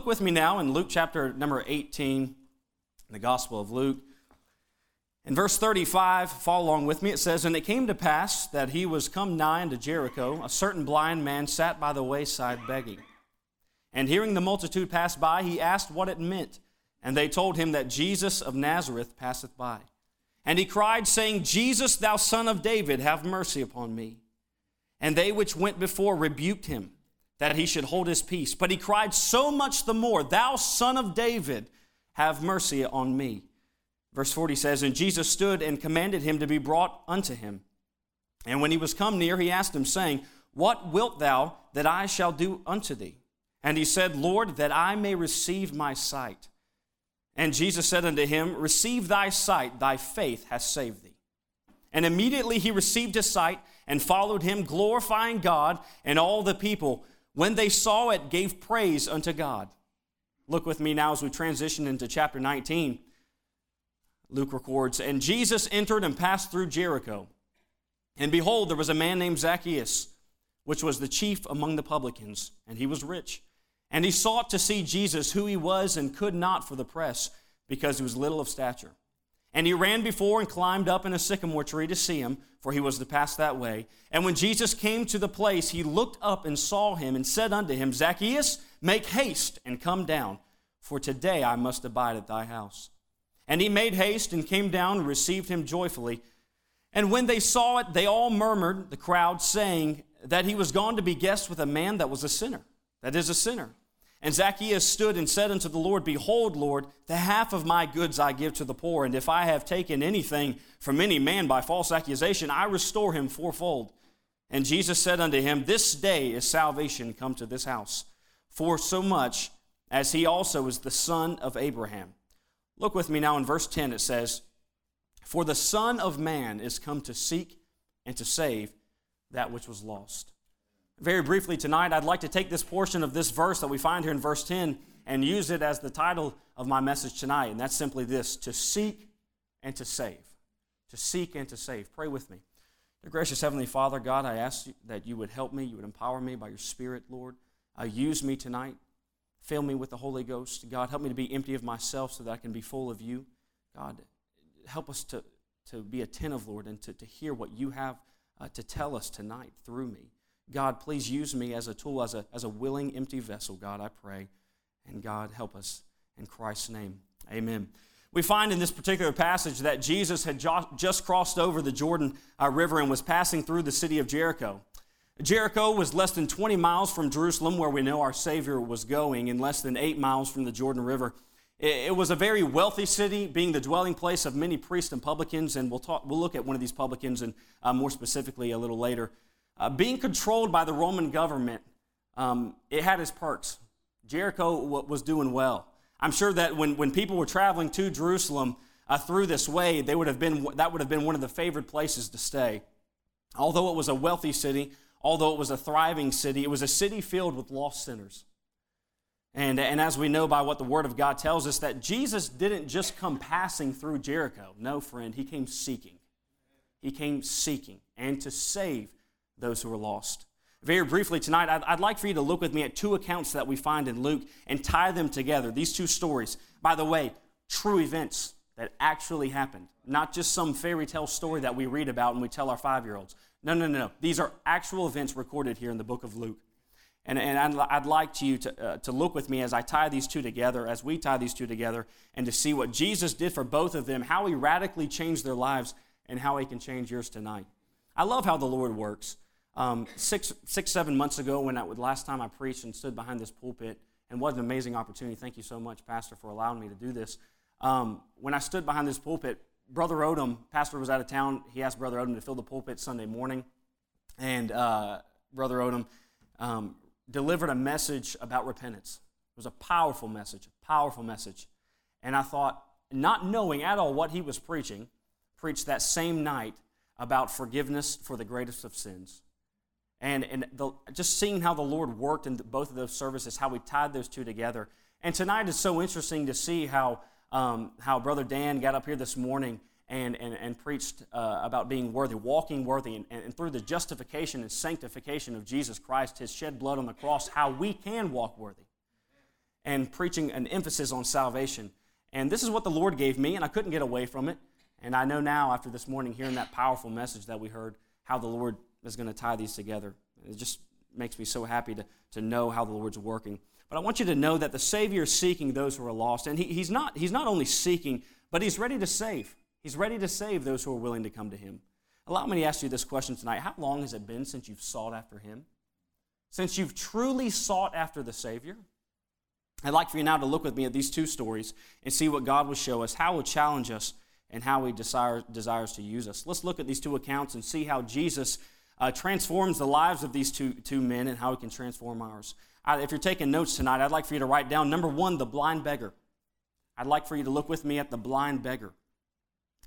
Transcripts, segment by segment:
Look with me now in Luke chapter number 18, the Gospel of Luke. In verse 35, follow along with me, it says, And it came to pass that he was come nigh unto Jericho, a certain blind man sat by the wayside begging. And hearing the multitude pass by, he asked what it meant. And they told him that Jesus of Nazareth passeth by. And he cried, saying, Jesus, thou son of David, have mercy upon me. And they which went before rebuked him, that he should hold his peace. But he cried so much the more, Thou son of David, have mercy on me. Verse 40 says, And Jesus stood and commanded him to be brought unto him. And when he was come near, he asked him, saying, What wilt thou that I shall do unto thee? And he said, Lord, that I may receive my sight. And Jesus said unto him, Receive thy sight, thy faith hath saved thee. And immediately he received his sight and followed him, glorifying God, and all the people, when they saw it, gave praise unto God. Look with me now as we transition into chapter 19. Luke records, And Jesus entered and passed through Jericho. And behold, there was a man named Zacchaeus, which was the chief among the publicans, and he was rich. And he sought to see Jesus, who he was, and could not for the press, because he was little of stature. And he ran before and climbed up in a sycamore tree to see him, for he was to pass that way. And when Jesus came to the place, he looked up and saw him, and said unto him, Zacchaeus, make haste and come down, for today I must abide at thy house. And he made haste and came down and received him joyfully. And when they saw it, they all murmured, the crowd, saying that he was gone to be guest with a man that was a sinner, that is, a sinner. And Zacchaeus stood and said unto the Lord, Behold, Lord, the half of my goods I give to the poor, and if I have taken anything from any man by false accusation, I restore him fourfold. And Jesus said unto him, This day is salvation come to this house, for so much as he also is the son of Abraham. Look with me now in verse 10, it says, For the Son of Man is come to seek and to save that which was lost. Very briefly tonight, I'd like to take this portion of this verse that we find here in verse 10 and use it as the title of my message tonight. And that's simply this to seek and to save. To seek and to save. Pray with me. Dear gracious Heavenly Father, God, I ask you that you would help me, you would empower me by your Spirit, Lord. Uh, use me tonight. Fill me with the Holy Ghost. God, help me to be empty of myself so that I can be full of you. God, help us to, to be attentive, Lord, and to, to hear what you have uh, to tell us tonight through me. God, please use me as a tool, as a, as a willing, empty vessel, God, I pray. And God, help us in Christ's name. Amen. We find in this particular passage that Jesus had jo- just crossed over the Jordan uh, River and was passing through the city of Jericho. Jericho was less than 20 miles from Jerusalem, where we know our Savior was going, and less than eight miles from the Jordan River. It was a very wealthy city, being the dwelling place of many priests and publicans, and we'll, talk, we'll look at one of these publicans and uh, more specifically a little later. Uh, being controlled by the Roman government, um, it had its perks. Jericho was doing well. I'm sure that when, when people were traveling to Jerusalem uh, through this way, they would have been, that would have been one of the favored places to stay. Although it was a wealthy city, although it was a thriving city, it was a city filled with lost sinners. And, and as we know by what the Word of God tells us, that Jesus didn't just come passing through Jericho. No, friend, he came seeking. He came seeking and to save those who were lost. Very briefly tonight, I'd, I'd like for you to look with me at two accounts that we find in Luke and tie them together. These two stories, by the way, true events that actually happened, not just some fairy tale story that we read about and we tell our five year olds. No, no, no, no. These are actual events recorded here in the book of Luke. And, and I'd, I'd like you to, uh, to look with me as I tie these two together, as we tie these two together, and to see what Jesus did for both of them, how he radically changed their lives, and how he can change yours tonight. I love how the Lord works. Um, six, six, seven months ago, when I, last time I preached and stood behind this pulpit, and what an amazing opportunity. Thank you so much, Pastor, for allowing me to do this. Um, when I stood behind this pulpit, Brother Odom, pastor was out of town. He asked Brother Odom to fill the pulpit Sunday morning. And uh, Brother Odom um, delivered a message about repentance. It was a powerful message, a powerful message. And I thought, not knowing at all what he was preaching, preached that same night about forgiveness for the greatest of sins. And, and the, just seeing how the Lord worked in both of those services, how we tied those two together. And tonight is so interesting to see how, um, how Brother Dan got up here this morning and, and, and preached uh, about being worthy, walking worthy, and, and through the justification and sanctification of Jesus Christ, his shed blood on the cross, how we can walk worthy. And preaching an emphasis on salvation. And this is what the Lord gave me, and I couldn't get away from it. And I know now, after this morning, hearing that powerful message that we heard, how the Lord is going to tie these together. It just makes me so happy to, to know how the Lord's working. But I want you to know that the Savior is seeking those who are lost. And he, he's, not, he's not only seeking, but He's ready to save. He's ready to save those who are willing to come to Him. Allow me to ask you this question tonight How long has it been since you've sought after Him? Since you've truly sought after the Savior? I'd like for you now to look with me at these two stories and see what God will show us, how He will challenge us, and how He desires, desires to use us. Let's look at these two accounts and see how Jesus uh, transforms the lives of these two, two men and how He can transform ours. Uh, if you're taking notes tonight, I'd like for you to write down number one, the blind beggar. I'd like for you to look with me at the blind beggar.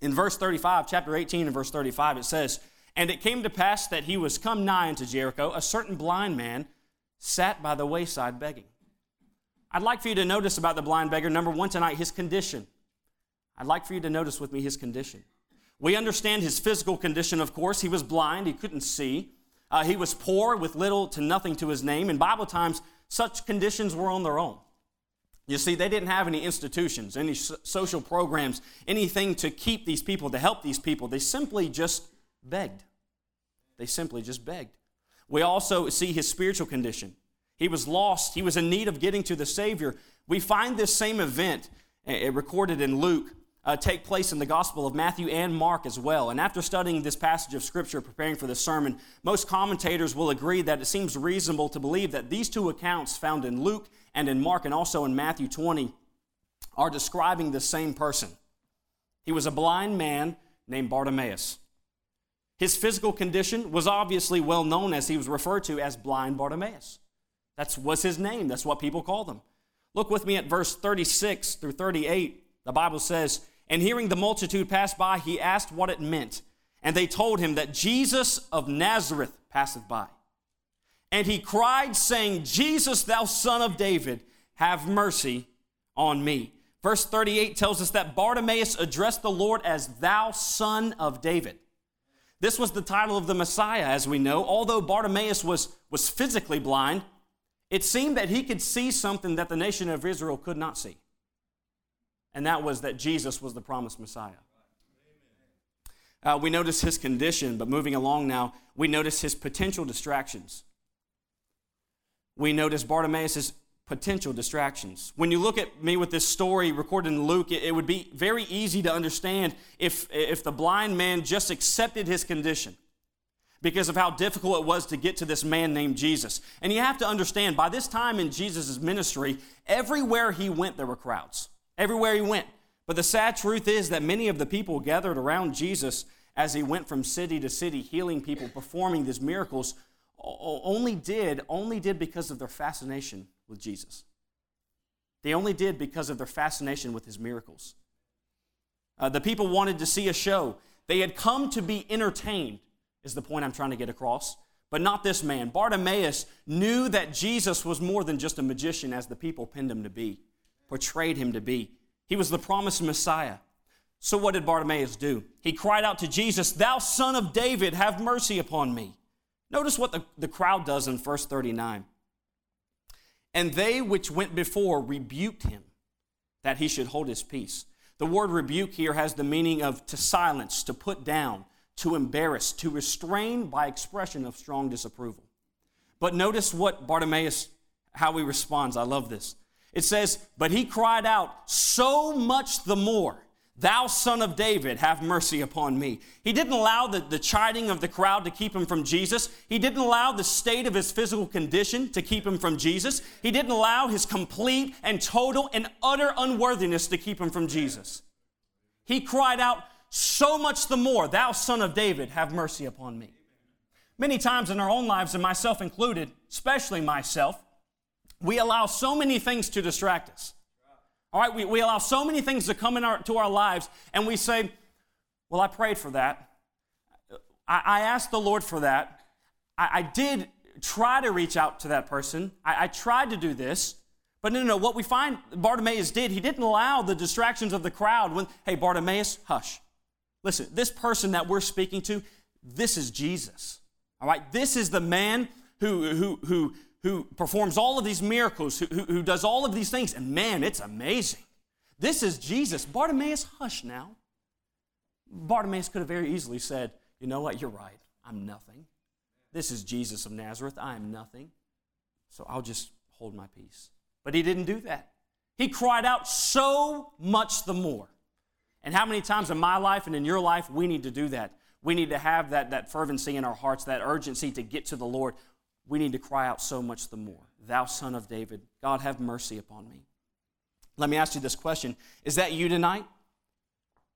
In verse 35, chapter 18 and verse 35, it says, And it came to pass that he was come nigh unto Jericho, a certain blind man sat by the wayside begging. I'd like for you to notice about the blind beggar, number one tonight, his condition. I'd like for you to notice with me his condition. We understand his physical condition, of course. He was blind, he couldn't see. Uh, he was poor with little to nothing to his name. In Bible times, such conditions were on their own. You see, they didn't have any institutions, any social programs, anything to keep these people, to help these people. They simply just begged. They simply just begged. We also see his spiritual condition. He was lost, he was in need of getting to the Savior. We find this same event uh, recorded in Luke uh, take place in the Gospel of Matthew and Mark as well. And after studying this passage of Scripture, preparing for this sermon, most commentators will agree that it seems reasonable to believe that these two accounts found in Luke and in Mark and also in Matthew 20 are describing the same person. He was a blind man named Bartimaeus. His physical condition was obviously well known as he was referred to as blind Bartimaeus. That was his name, that's what people called him. Look with me at verse 36 through 38. The Bible says, and hearing the multitude pass by, he asked what it meant. And they told him that Jesus of Nazareth passeth by. And he cried, saying, Jesus, thou son of David, have mercy on me. Verse 38 tells us that Bartimaeus addressed the Lord as thou son of David. This was the title of the Messiah, as we know. Although Bartimaeus was, was physically blind, it seemed that he could see something that the nation of Israel could not see and that was that Jesus was the promised Messiah. Uh, we notice his condition, but moving along now, we notice his potential distractions. We notice Bartimaeus' potential distractions. When you look at me with this story recorded in Luke, it, it would be very easy to understand if, if the blind man just accepted his condition because of how difficult it was to get to this man named Jesus. And you have to understand, by this time in Jesus' ministry, everywhere he went, there were crowds everywhere he went. But the sad truth is that many of the people gathered around Jesus as he went from city to city, healing people, performing these miracles, only did, only did because of their fascination with Jesus. They only did because of their fascination with his miracles. Uh, the people wanted to see a show. They had come to be entertained, is the point I'm trying to get across. But not this man. Bartimaeus knew that Jesus was more than just a magician, as the people pinned him to be portrayed him to be. He was the promised Messiah. So, what did Bartimaeus do? He cried out to Jesus, Thou son of David, have mercy upon me. Notice what the, the crowd does in verse 39. And they which went before rebuked him that he should hold his peace. The word rebuke here has the meaning of to silence, to put down, to embarrass, to restrain by expression of strong disapproval. But notice what Bartimaeus, how he responds. I love this. It says, But he cried out, So much the more, thou son of David, have mercy upon me. He didn't allow the, the chiding of the crowd to keep him from Jesus. He didn't allow the state of his physical condition to keep him from Jesus. He didn't allow his complete and total and utter unworthiness to keep him from Jesus. He cried out, So much the more, thou son of David, have mercy upon me. Many times in our own lives, and myself included, especially myself, we allow so many things to distract us. All right, we, we allow so many things to come into our, our lives, and we say, Well, I prayed for that. I, I asked the Lord for that. I, I, did try to reach out to that person. I, I tried to do this. But no, no, no. What we find Bartimaeus did, he didn't allow the distractions of the crowd when, hey, Bartimaeus, hush. Listen, this person that we're speaking to, this is Jesus. All right? This is the man who, who, who, who performs all of these miracles, who, who, who does all of these things. And man, it's amazing. This is Jesus. Bartimaeus, hush now. Bartimaeus could have very easily said, you know what? You're right. I'm nothing. This is Jesus of Nazareth. I am nothing. So I'll just hold my peace. But he didn't do that. He cried out so much the more. And how many times in my life and in your life we need to do that? We need to have that, that fervency in our hearts, that urgency to get to the Lord. We need to cry out so much the more. Thou son of David, God have mercy upon me. Let me ask you this question Is that you tonight?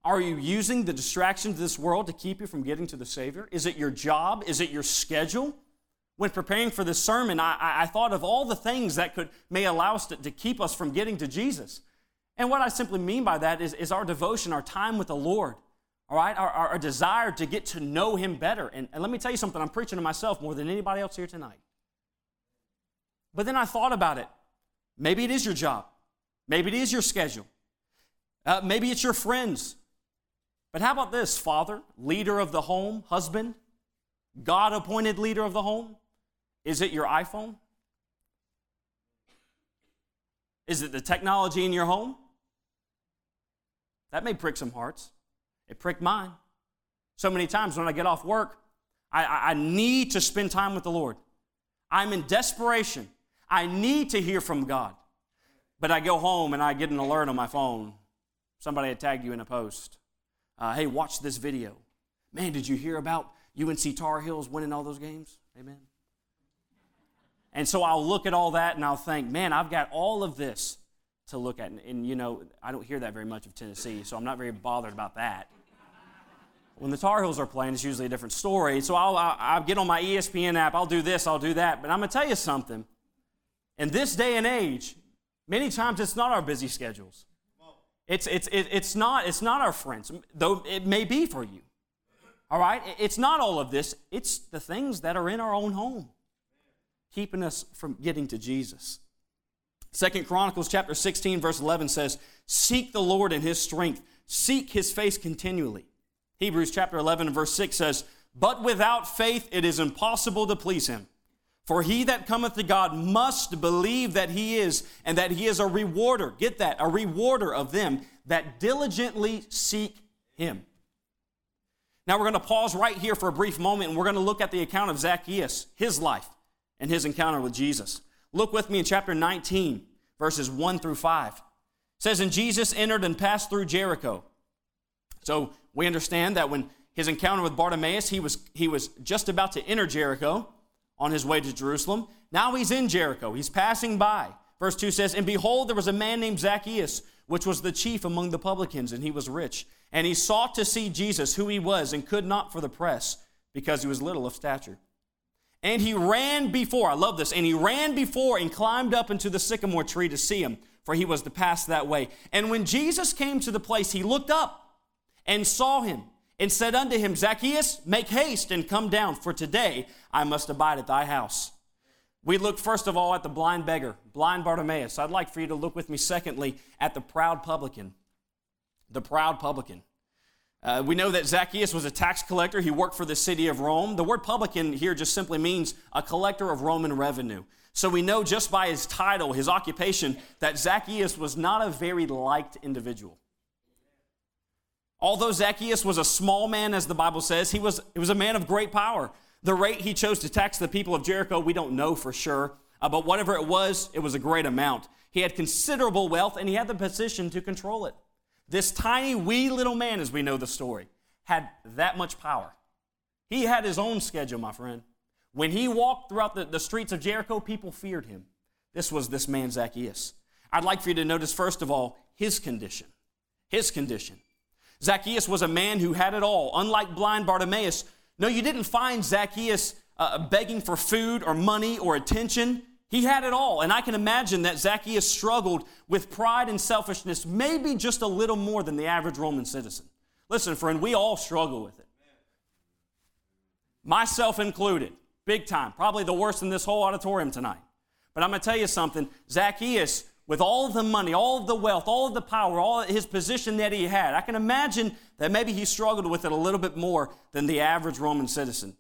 Are you using the distractions of this world to keep you from getting to the Savior? Is it your job? Is it your schedule? When preparing for this sermon, I, I thought of all the things that could may allow us to, to, keep us from getting to Jesus. And what I simply mean by that is, is our devotion, our time with the Lord, all right, our, our, our desire to get to know Him better. And, and let me tell you something, I'm preaching to myself more than anybody else here tonight. But then I thought about it. Maybe it is your job, maybe it is your schedule, uh, maybe it's your friends, but how about this, father, leader of the home, husband, God appointed leader of the home? Is it your iPhone? Is it the technology in your home? That may prick some hearts. It pricked mine. So many times when I get off work, I, I, I need to spend time with the Lord. I'm in desperation. I need to hear from God. But I go home and I get an alert on my phone. Somebody had tagged you in a post uh, hey, watch this video. Man, did you hear about UNC Tar Heels winning all those games? Amen. And so I'll look at all that and I'll think, man, I've got all of this to look at. And, and, you know, I don't hear that very much of Tennessee, so I'm not very bothered about that. When the Tar Heels are playing, it's usually a different story. So I'll, I'll, I'll get on my ESPN app, I'll do this, I'll do that. But I'm going to tell you something. In this day and age, many times it's not our busy schedules. It's, it's, it's, not, it's not our friends, though it may be for you. All right? It's not all of this, it's the things that are in our own home, keeping us from getting to Jesus. Second Chronicles chapter 16, verse 11 says, Seek the Lord in his strength, seek his face continually. Hebrews chapter 11 verse 6 says, But without faith it is impossible to please him. For he that cometh to God must believe that he is, and that he is a rewarder. Get that, a rewarder of them that diligently seek him. Now we're going to pause right here for a brief moment and we're going to look at the account of Zacchaeus, his life, and his encounter with Jesus. Look with me in chapter 19, verses 1 through 5. It says, And Jesus entered and passed through Jericho. So we understand that when his encounter with Bartimaeus, he was, he was just about to enter Jericho on his way to Jerusalem. Now he's in Jericho. He's passing by. Verse 2 says, And behold, there was a man named Zacchaeus, which was the chief among the publicans, and he was rich. And he sought to see Jesus, who he was, and could not for the press, because he was little of stature. And he ran before, I love this, and he ran before and climbed up into the sycamore tree to see him, for he was to pass that way. And when Jesus came to the place, he looked up and saw him and said unto him, Zacchaeus, make haste and come down, for today I must abide at thy house. We look first of all at the blind beggar, blind Bartimaeus. I'd like for you to look with me, secondly, at the proud publican. The proud publican. Uh, we know that Zacchaeus was a tax collector. He worked for the city of Rome. The word publican here just simply means a collector of Roman revenue. So we know just by his title, his occupation, that Zacchaeus was not a very liked individual. Although Zacchaeus was a small man, as the Bible says, he was, he was a man of great power. The rate he chose to tax the people of Jericho, we don't know for sure, uh, but whatever it was, it was a great amount. He had considerable wealth and he had the position to control it. This tiny, wee little man, as we know the story, had that much power. He had his own schedule, my friend. When he walked throughout the, the streets of Jericho, people feared him. This was this man, Zacchaeus. I'd like for you to notice, first of all, his condition. His condition. Zacchaeus was a man who had it all. Unlike blind Bartimaeus, no, you didn't find Zacchaeus uh, begging for food or money or attention. He had it all. And I can imagine that Zacchaeus struggled with pride and selfishness, maybe just a little more than the average Roman citizen. Listen, friend, we all struggle with it. Myself included, big time. Probably the worst in this whole auditorium tonight. But I'm going to tell you something Zacchaeus, with all the money, all the wealth, all of the power, all his position that he had, I can imagine that maybe he struggled with it a little bit more than the average Roman citizen.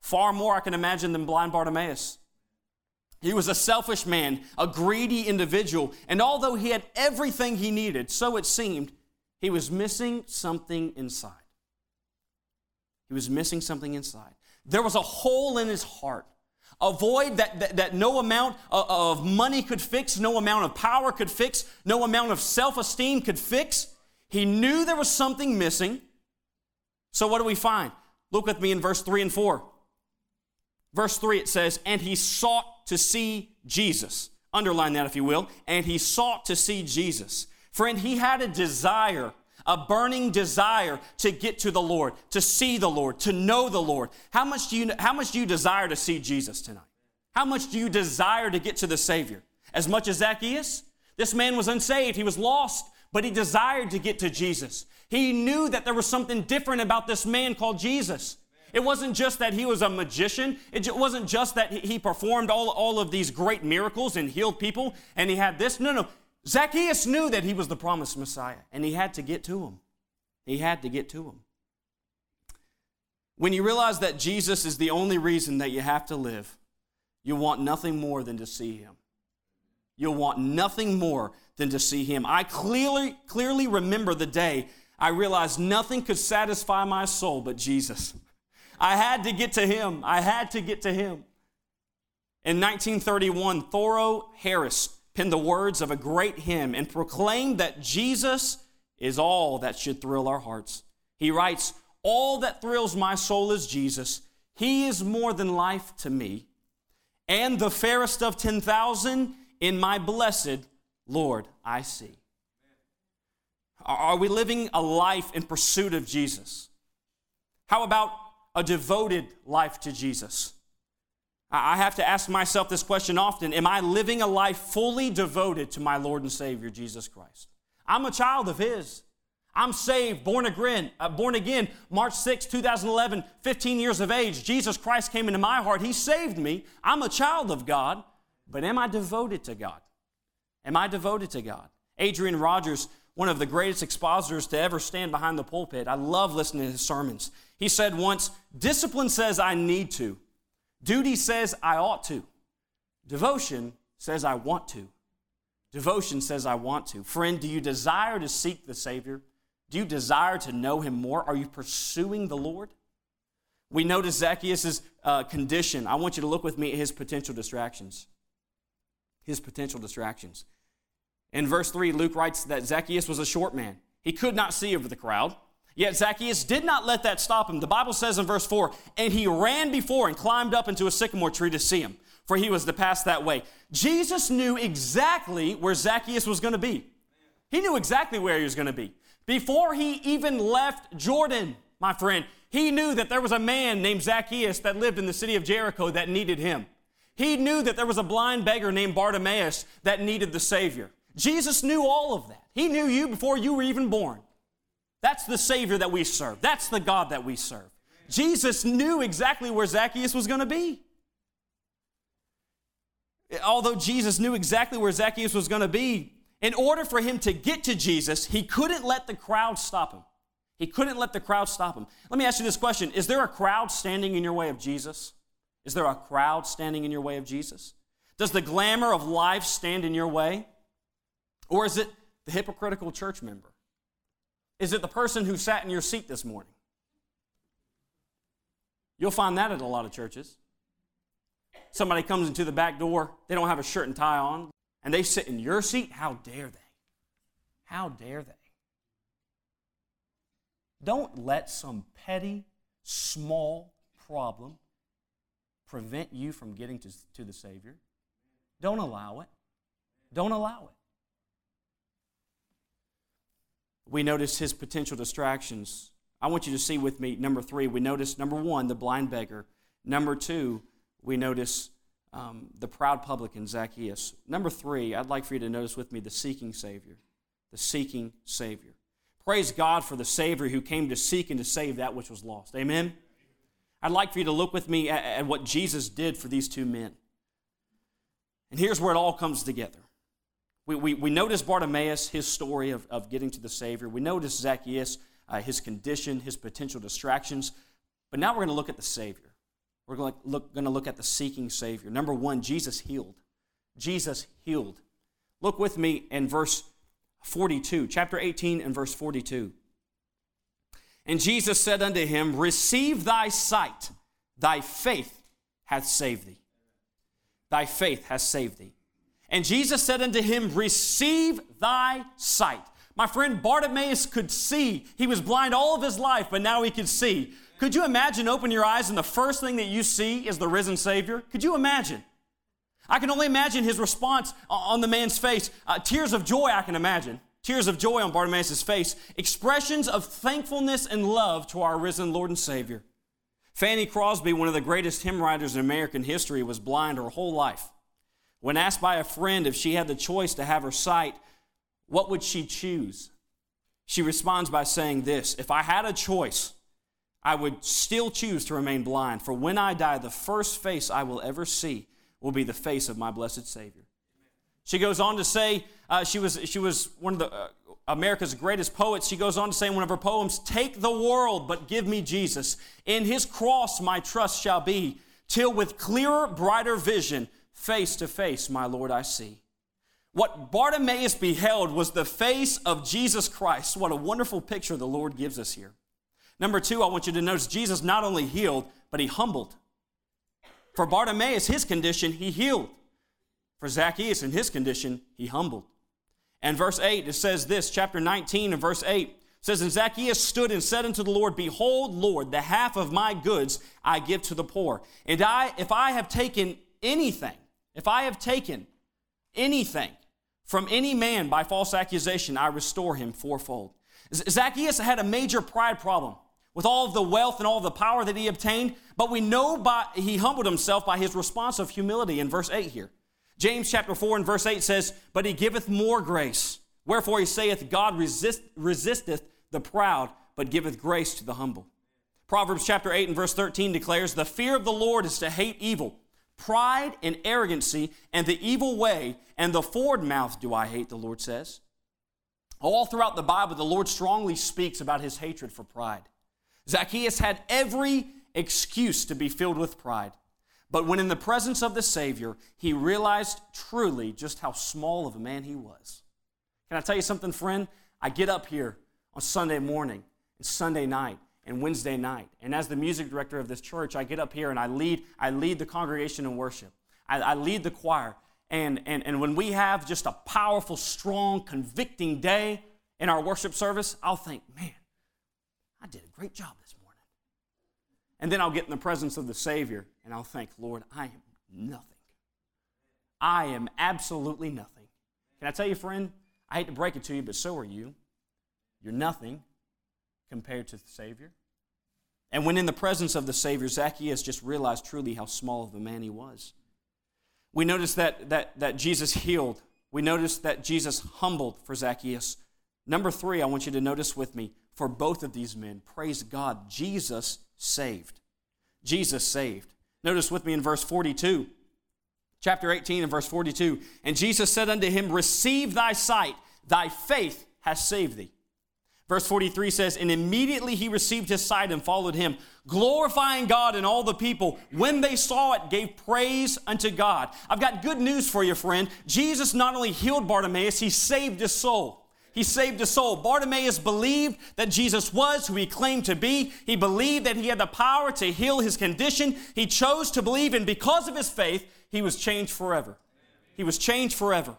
Far more, I can imagine, than blind Bartimaeus. He was a selfish man, a greedy individual, and although he had everything he needed, so it seemed, he was missing something inside. He was missing something inside. There was a hole in his heart, a void that, that, that no amount of money could fix, no amount of power could fix, no amount of self esteem could fix. He knew there was something missing. So, what do we find? Look with me in verse 3 and 4. Verse 3 it says, And he sought to see Jesus. Underline that if you will. And he sought to see Jesus. Friend, he had a desire, a burning desire to get to the Lord, to see the Lord, to know the Lord. How much do you, how much do you desire to see Jesus tonight? How much do you desire to get to the Savior? As much as Zacchaeus? This man was unsaved, he was lost, but he desired to get to Jesus. He knew that there was something different about this man called Jesus. It wasn't just that he was a magician. It wasn't just that he performed all, all of these great miracles and healed people and he had this. No, no. Zacchaeus knew that he was the promised Messiah and he had to get to him. He had to get to him. When you realize that Jesus is the only reason that you have to live, you want nothing more than to see him. You'll want nothing more than to see him. I clearly, clearly remember the day I realized nothing could satisfy my soul but Jesus. I had to get to him. I had to get to him. In 1931, Thoro Harris penned the words of a great hymn and proclaimed that Jesus is all that should thrill our hearts. He writes, All that thrills my soul is Jesus. He is more than life to me, and the fairest of 10,000 in my blessed Lord I see. Are we living a life in pursuit of Jesus? How about a devoted life to Jesus? I have to ask myself this question often Am I living a life fully devoted to my Lord and Savior, Jesus Christ? I'm a child of His. I'm saved, born again, uh, born again, March 6, 2011, 15 years of age. Jesus Christ came into my heart. He saved me. I'm a child of God, but am I devoted to God? Am I devoted to God? Adrian Rogers, one of the greatest expositors to ever stand behind the pulpit, I love listening to his sermons. He said once, Discipline says I need to, duty says I ought to, devotion says I want to. Devotion says I want to. Friend, do you desire to seek the Savior? Do you desire to know Him more? Are you pursuing the Lord? We notice Zacchaeus' uh, condition. I want you to look with me at his potential distractions. His potential distractions. In verse 3, Luke writes that Zacchaeus was a short man. He could not see over the crowd. Yet Zacchaeus did not let that stop him. The Bible says in verse 4 and he ran before and climbed up into a sycamore tree to see him, for he was to pass that way. Jesus knew exactly where Zacchaeus was going to be. He knew exactly where he was going to be. Before he even left Jordan, my friend, he knew that there was a man named Zacchaeus that lived in the city of Jericho that needed him. He knew that there was a blind beggar named Bartimaeus that needed the Savior. Jesus knew all of that. He knew you before you were even born. That's the Savior that we serve. That's the God that we serve. Jesus knew exactly where Zacchaeus was going to be. Although Jesus knew exactly where Zacchaeus was going to be, in order for him to get to Jesus, he couldn't let the crowd stop him. He couldn't let the crowd stop him. Let me ask you this question Is there a crowd standing in your way of Jesus? Is there a crowd standing in your way of Jesus? Does the glamour of life stand in your way? Or is it the hypocritical church member? Is it the person who sat in your seat this morning? You'll find that at a lot of churches. Somebody comes into the back door, they don't have a shirt and tie on, and they sit in your seat. How dare they? How dare they? Don't let some petty, small problem prevent you from getting to, to the Savior. Don't allow it. Don't allow it. We notice his potential distractions. I want you to see with me number three, we notice number one, the blind beggar. Number two, we notice um, the proud publican Zacchaeus. Number three, I'd like for you to notice with me the seeking Savior. The seeking Savior. Praise God for the Savior who came to seek and to save that which was lost. Amen? I'd like for you to look with me at, at what Jesus did for these two men. And here's where it all comes together. We, we, we notice Bartimaeus, his story of, of getting to the Savior. We notice Zacchaeus, uh, his condition, his potential distractions. But now we're going to look at the Savior. We're going to look, going to look at the seeking Savior. Number one, Jesus healed. Jesus healed. Look with me in verse 42, chapter 18 and verse 42. And Jesus said unto him, Receive thy sight, thy faith hath saved thee. Thy faith hath saved thee. And Jesus said unto him, Receive thy sight. My friend Bartimaeus could see. He was blind all of his life, but now he could see. Could you imagine open your eyes and the first thing that you see is the risen Savior? Could you imagine? I can only imagine his response on the man's face. Uh, tears of joy, I can imagine. Tears of joy on Bartimaeus' face. Expressions of thankfulness and love to our risen Lord and Savior. Fanny Crosby, one of the greatest hymn writers in American history, was blind her whole life. When asked by a friend if she had the choice to have her sight, what would she choose? She responds by saying this If I had a choice, I would still choose to remain blind, for when I die, the first face I will ever see will be the face of my blessed Savior. She goes on to say, uh, she, was, she was one of the, uh, America's greatest poets. She goes on to say in one of her poems, Take the world, but give me Jesus. In his cross my trust shall be, till with clearer, brighter vision, face to face, my Lord, I see. What Bartimaeus beheld was the face of Jesus Christ. What a wonderful picture the Lord gives us here. Number two, I want you to notice Jesus not only healed, but he humbled. For Bartimaeus, his condition, he healed. For Zacchaeus, in his condition, he humbled. And verse 8, it says this, chapter 19 and verse 8 says, And Zacchaeus stood and said unto the Lord, Behold, Lord, the half of my goods I give to the poor. And I, if I have taken anything, if I have taken anything from any man by false accusation, I restore him fourfold. Zacchaeus had a major pride problem with all of the wealth and all the power that he obtained, but we know by he humbled himself by his response of humility in verse 8 here. James chapter 4 and verse 8 says, But he giveth more grace. Wherefore he saith, God resist, resisteth the proud, but giveth grace to the humble. Proverbs chapter 8 and verse 13 declares, The fear of the Lord is to hate evil. Pride and arrogancy and the evil way and the forward mouth do I hate, the Lord says. All throughout the Bible, the Lord strongly speaks about his hatred for pride. Zacchaeus had every excuse to be filled with pride. But when in the presence of the Savior, he realized truly just how small of a man he was. Can I tell you something, friend? I get up here on Sunday morning and Sunday night and Wednesday night. And as the music director of this church, I get up here and I lead, I lead the congregation in worship. I, I lead the choir. And, and, and when we have just a powerful, strong, convicting day in our worship service, I'll think, man, I did a great job this morning. And then I'll get in the presence of the Savior and I'll think, Lord, I am nothing. I am absolutely nothing. Can I tell you, friend? I hate to break it to you, but so are you. You're nothing compared to the Savior. And when in the presence of the Savior, Zacchaeus just realized truly how small of a man he was. We notice that, that, that Jesus healed. We notice that Jesus humbled for Zacchaeus. Number three, I want you to notice with me for both of these men, praise God, Jesus saved. Jesus saved. Notice with me in verse 42, chapter 18 and verse 42. And Jesus said unto him, Receive thy sight, thy faith has saved thee. Verse 43 says, And immediately he received his sight and followed him, glorifying God, and all the people, when they saw it, gave praise unto God. I've got good news for you, friend. Jesus not only healed Bartimaeus, he saved his soul he saved his soul. Bartimaeus believed that Jesus was who he claimed to be. He believed that he had the power to heal his condition. He chose to believe, and because of his faith, he was changed forever. He was changed forever.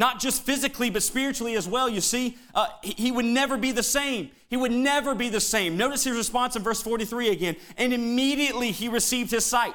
Not just physically, but spiritually as well. You see, uh, he, would never be the same. He would never be the same. Notice his response in verse 43 again. And immediately he received his sight.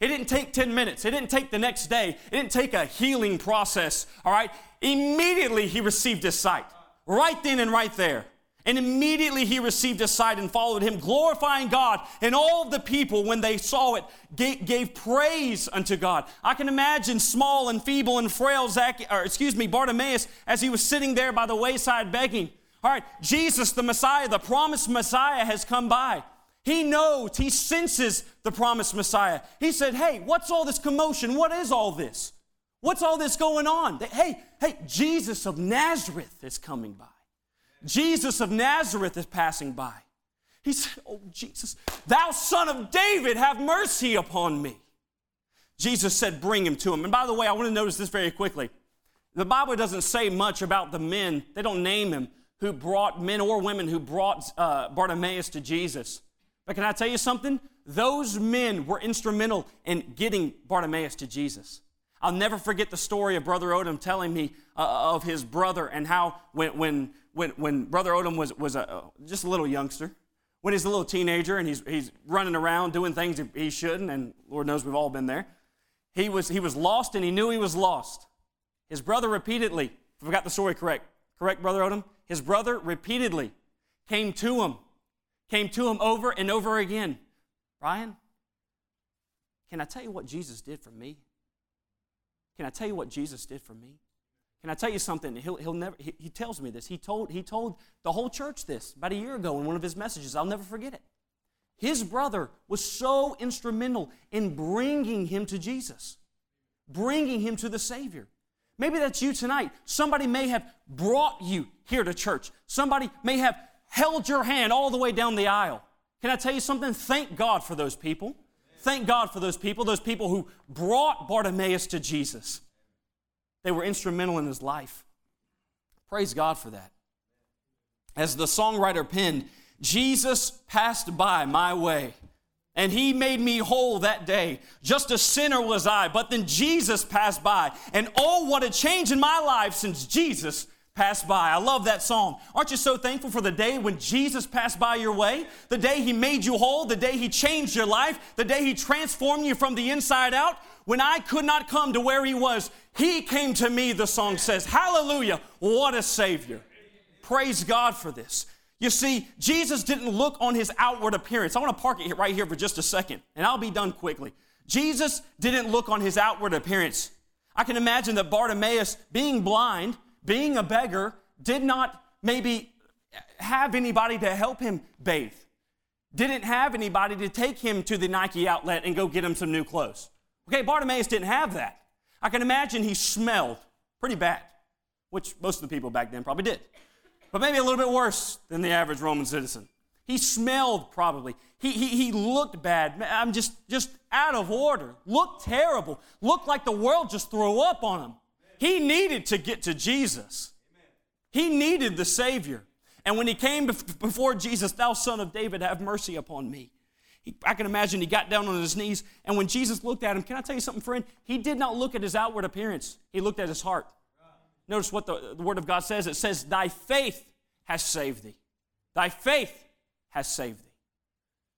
It didn't take 10 minutes. It didn't take the next day. It didn't take a healing process. All right. Immediately he received his sight right then and right there. And immediately he received a sight and followed him, glorifying God. And all the people, when they saw it, gave, praise unto God. I can imagine small and feeble and frail Zach, or excuse me, Bartimaeus, as he was sitting there by the wayside begging. All right, Jesus, the Messiah, the promised Messiah, has come by. He knows, he senses the promised Messiah. He said, Hey, what's all this commotion? What is all this? What's all this going on? Hey, hey, Jesus of Nazareth is coming by. Jesus of Nazareth is passing by. He said, Oh, Jesus, thou son of David, have mercy upon me. Jesus said, Bring him to him. And by the way, I want to notice this very quickly. The Bible doesn't say much about the men, they don't name him, who brought, men or women who brought uh, Bartimaeus to Jesus. But can I tell you something? Those men were instrumental in getting Bartimaeus to Jesus. I'll never forget the story of Brother Odom telling me uh, of his brother and how when, when, when, when Brother Odom was, was a, just a little youngster, when he's a little teenager and he's, he's running around doing things he shouldn't, and Lord knows we've all been there, he was, he was lost and he knew he was lost. His brother repeatedly, if I got the story correct, correct, Brother Odom? His brother repeatedly came to him, came to him over and over again. Brian, can I tell you what Jesus did for me? Can I tell you what Jesus did for me? Can I tell you something? He'll, he'll never, he, he tells me this. He told, he told the whole church this about a year ago in one of his messages. I'll never forget it. His brother was so instrumental in bringing him to Jesus, bringing him to the Savior. Maybe that's you tonight. Somebody may have brought you here to church. Somebody may have held your hand all the way down the aisle. Can I tell you something? Thank God for those people. Thank God for those people, those people who brought Bartimaeus to Jesus. They were instrumental in his life. Praise God for that. As the songwriter penned, Jesus passed by my way, and he made me whole that day. Just a sinner was I, but then Jesus passed by. And oh, what a change in my life since Jesus passed by. I love that song. Aren't you so thankful for the day when Jesus passed by your way? The day He made you whole, the day He changed your life, the day He transformed you from the inside out. When I could not come to where He was, He came to me, the song says. Hallelujah. What a Savior. Praise God for this. You see, Jesus didn't look on his outward appearance. I want to park it right here for just a second, and I'll be done quickly. Jesus didn't look on his outward appearance. I can imagine that Bartimaeus, being blind, being a beggar, did not maybe have anybody to help him bathe, didn't have anybody to take him to the Nike outlet and go get him some new clothes. Okay, Bartimaeus didn't have that. I can imagine he smelled pretty bad, which most of the people back then probably did, but maybe a little bit worse than the average Roman citizen. He smelled probably. He, he, he looked bad. I'm just, just out of order. Looked terrible. Looked like the world just threw up on him. He needed to get to Jesus. He needed the Savior. And when he came before Jesus, Thou Son of David, have mercy upon me. I can imagine he got down on his knees, and when Jesus looked at him, can I tell you something, friend? He did not look at his outward appearance, he looked at his heart. Notice what the, the Word of God says it says, Thy faith has saved thee. Thy faith has saved thee.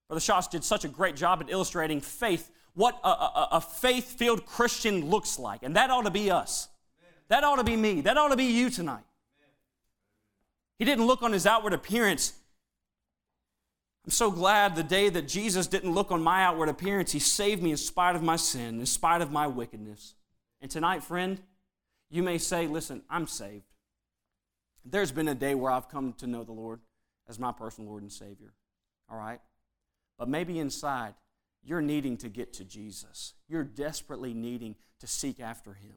Brother Shosh did such a great job at illustrating faith, what a, a, a faith filled Christian looks like, and that ought to be us. That ought to be me. That ought to be you tonight. He didn't look on his outward appearance. I'm so glad the day that Jesus didn't look on my outward appearance, he saved me in spite of my sin, in spite of my wickedness. And tonight, friend, you may say, listen, I'm saved. There's been a day where I've come to know the Lord as my personal Lord and Savior. All right? But maybe inside, you're needing to get to Jesus. You're desperately needing to seek after him.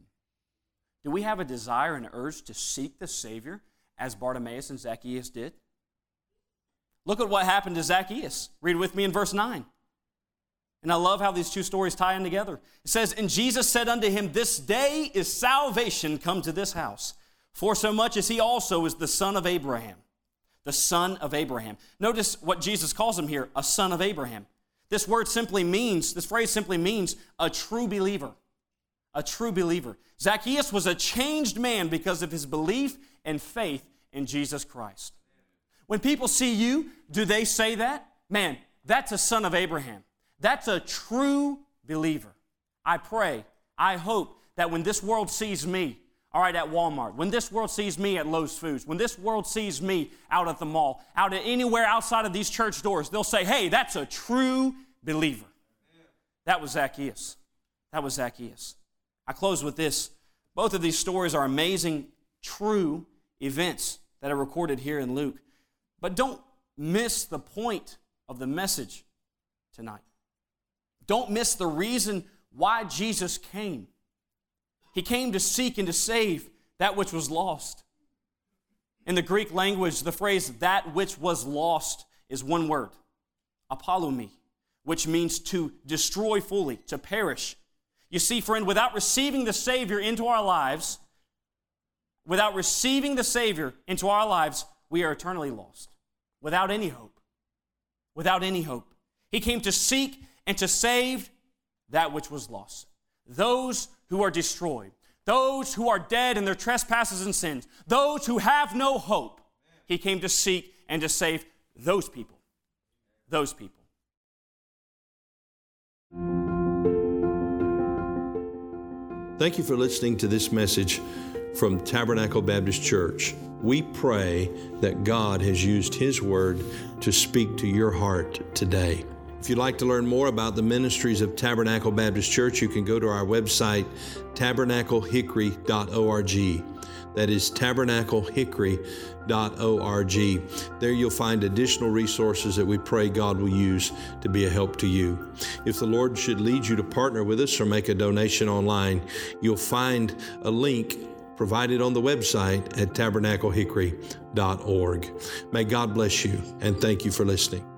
Do we have a desire and urge to seek the Savior as Bartimaeus and Zacchaeus did? Look at what happened to Zacchaeus. Read with me in verse 9. And I love how these two stories tie in together. It says, And Jesus said unto him, This day is salvation come to this house, for so much as he also is the son of Abraham. The son of Abraham. Notice what Jesus calls him here, a son of Abraham. This word simply means, this phrase simply means a true believer a true believer. Zacchaeus was a changed man because of his belief and faith in Jesus Christ. When people see you, do they say that? Man, that's a son of Abraham. That's a true believer. I pray, I hope that when this world sees me, all right, at Walmart, when this world sees me at Lowe's Foods, when this world sees me out at the mall, out at anywhere outside of these church doors, they'll say, hey, that's a true believer. That was Zacchaeus. That was Zacchaeus. I close with this. Both of these stories are amazing, true events that are recorded here in Luke. But don't miss the point of the message tonight. Don't miss the reason why Jesus came. He came to seek and to save that which was lost. In the Greek language, the phrase that which was lost is one word, apollumi, which means to destroy fully, to perish. You see, friend, without receiving the Savior into our lives, without receiving the Savior into our lives, we are eternally lost, without any hope. Without any hope. He came to seek and to save that which was lost. Those who are destroyed, those who are dead in their trespasses and sins, those who have no hope. He came to seek and to save those people. Those people. Thank you for listening to this message from Tabernacle Baptist Church. We pray that God has used His Word to speak to your heart today. If you'd like to learn more about the ministries of Tabernacle Baptist Church, you can go to our website, tabernaclehickory.org. That is tabernaclehickory.org. There you'll find additional resources that we pray God will use to be a help to you. If the Lord should lead you to partner with us or make a donation online, you'll find a link provided on the website at tabernaclehickory.org. May God bless you and thank you for listening.